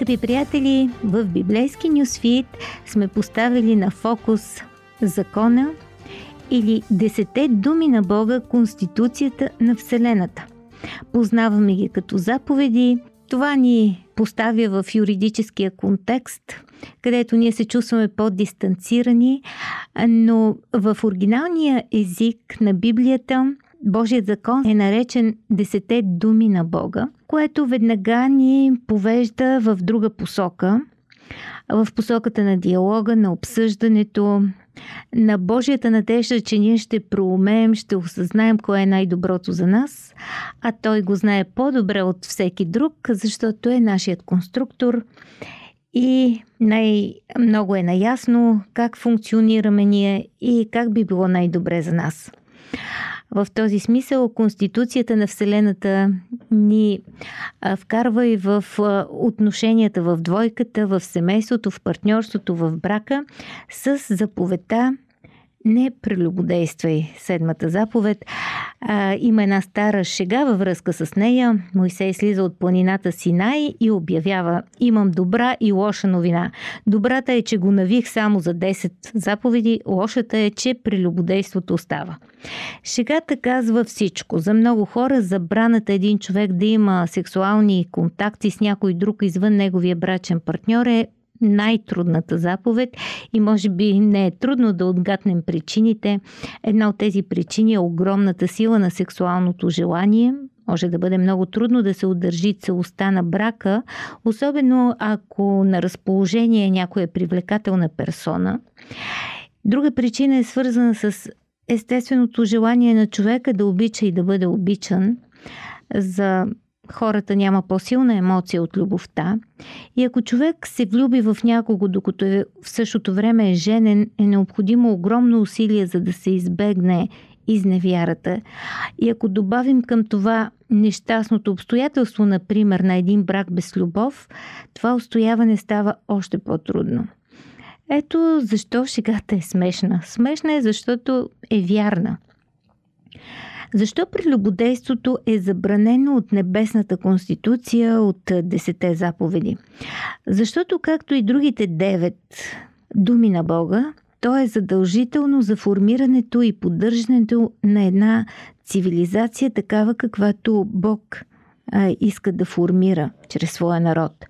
Скъпи приятели, в библейски нюсфит сме поставили на фокус закона или десете думи на Бога, Конституцията на Вселената. Познаваме ги като заповеди. Това ни поставя в юридическия контекст, където ние се чувстваме по-дистанцирани, но в оригиналния език на Библията Божият закон е наречен Десете думи на Бога, което веднага ни повежда в друга посока, в посоката на диалога, на обсъждането, на Божията надежда, че ние ще проумеем, ще осъзнаем кое е най-доброто за нас, а Той го знае по-добре от всеки друг, защото е нашият конструктор и най-много е наясно как функционираме ние и как би било най-добре за нас. В този смисъл Конституцията на Вселената ни вкарва и в отношенията в двойката, в семейството, в партньорството, в брака с заповедта не прелюбодействай. Седмата заповед. А, има една стара шега във връзка с нея. Моисей слиза от планината Синай и обявява Имам добра и лоша новина. Добрата е, че го навих само за 10 заповеди. Лошата е, че прелюбодейството остава. Шегата казва всичко. За много хора забраната един човек да има сексуални контакти с някой друг извън неговия брачен партньор е най-трудната заповед и може би не е трудно да отгатнем причините. Една от тези причини е огромната сила на сексуалното желание. Може да бъде много трудно да се удържи целостта на брака, особено ако на разположение е някоя привлекателна персона. Друга причина е свързана с естественото желание на човека да обича и да бъде обичан. За хората няма по-силна емоция от любовта. И ако човек се влюби в някого, докато е в същото време е женен, е необходимо огромно усилие, за да се избегне изневярата. И ако добавим към това нещастното обстоятелство, например, на един брак без любов, това устояване става още по-трудно. Ето защо шегата е смешна. Смешна е, защото е вярна. Защо прелюбодейството е забранено от Небесната конституция от Десете заповеди? Защото, както и другите девет думи на Бога, то е задължително за формирането и поддържането на една цивилизация, такава каквато Бог а, иска да формира чрез своя народ.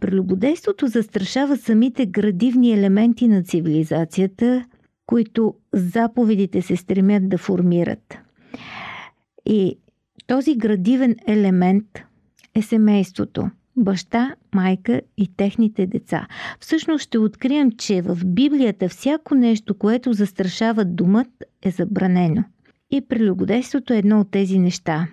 Прелюбодейството застрашава самите градивни елементи на цивилизацията, които заповедите се стремят да формират. И този градивен елемент е семейството. Баща, майка и техните деца. Всъщност ще открием, че в Библията всяко нещо, което застрашава думът, е забранено. И прелюбодейството е едно от тези неща.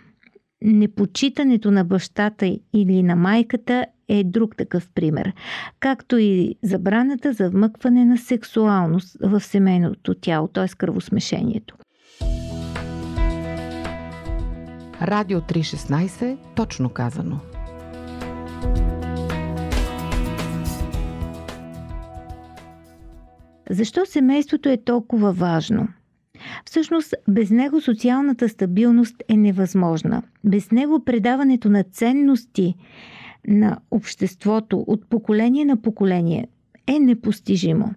Непочитането на бащата или на майката е друг такъв пример. Както и забраната за вмъкване на сексуалност в семейното тяло, т.е. кръвосмешението. Радио 316, точно казано. Защо семейството е толкова важно? Всъщност, без него социалната стабилност е невъзможна. Без него предаването на ценности на обществото от поколение на поколение е непостижимо.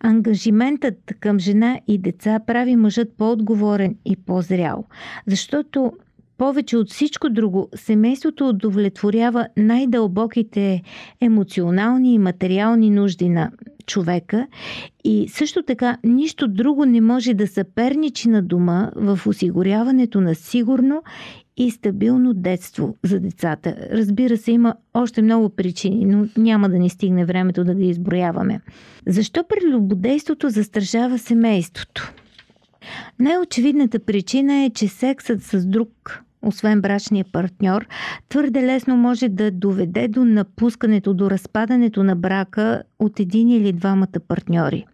Ангажиментът към жена и деца прави мъжът по-отговорен и по-зрял, защото повече от всичко друго, семейството удовлетворява най-дълбоките емоционални и материални нужди на човека и също така нищо друго не може да съперничи на дома в осигуряването на сигурно и стабилно детство за децата. Разбира се, има още много причини, но няма да ни стигне времето да ги изброяваме. Защо прелюбодейството застрашава семейството? Най-очевидната причина е, че сексът с друг освен брачния партньор, твърде лесно може да доведе до напускането, до разпадането на брака от един или двамата партньори.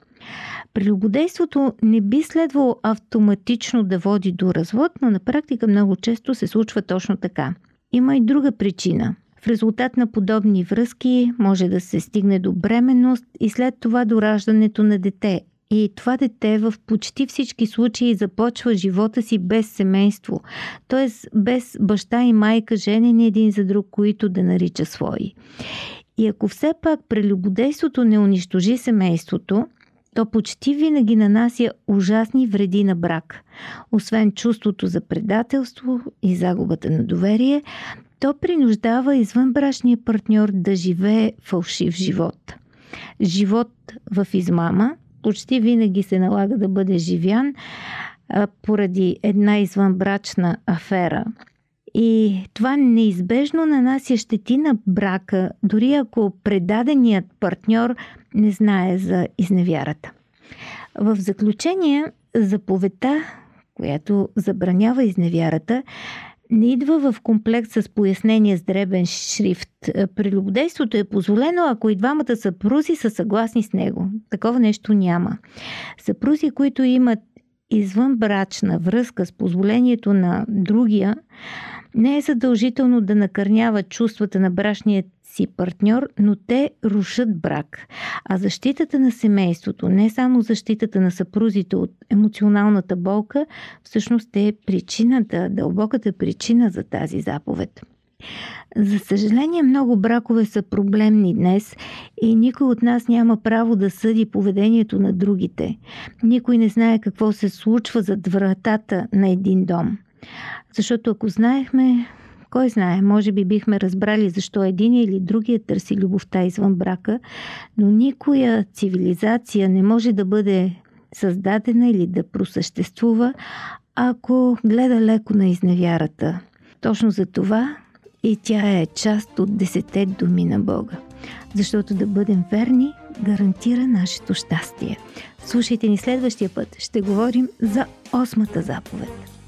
Прелюбодейството не би следвало автоматично да води до развод, но на практика много често се случва точно така. Има и друга причина. В резултат на подобни връзки може да се стигне до бременност и след това до раждането на дете, и това дете в почти всички случаи започва живота си без семейство, т.е. без баща и майка женени един за друг, които да нарича свои. И ако все пак прелюбодейството не унищожи семейството, то почти винаги нанася ужасни вреди на брак. Освен чувството за предателство и загубата на доверие, то принуждава извънбрачния партньор да живее фалшив живот. Живот в измама почти винаги се налага да бъде живян а, поради една извънбрачна афера. И това неизбежно нанася щети на брака, дори ако предаденият партньор не знае за изневярата. В заключение, заповедта, която забранява изневярата, не идва в комплект с пояснение с дребен шрифт. Прелюбодейството е позволено, ако и двамата съпрузи са съгласни с него. Такова нещо няма. Съпрузи, които имат извънбрачна връзка с позволението на другия, не е задължително да накърнява чувствата на брачния си партньор, но те рушат брак. А защитата на семейството, не само защитата на съпрузите от емоционалната болка, всъщност е причината, дълбоката причина за тази заповед. За съжаление, много бракове са проблемни днес и никой от нас няма право да съди поведението на другите. Никой не знае какво се случва зад вратата на един дом. Защото ако знаехме, кой знае, може би бихме разбрали защо един или другия търси любовта извън брака, но никоя цивилизация не може да бъде създадена или да просъществува, ако гледа леко на изневярата. Точно за това и тя е част от десете думи на Бога. Защото да бъдем верни гарантира нашето щастие. Слушайте ни следващия път. Ще говорим за осмата заповед.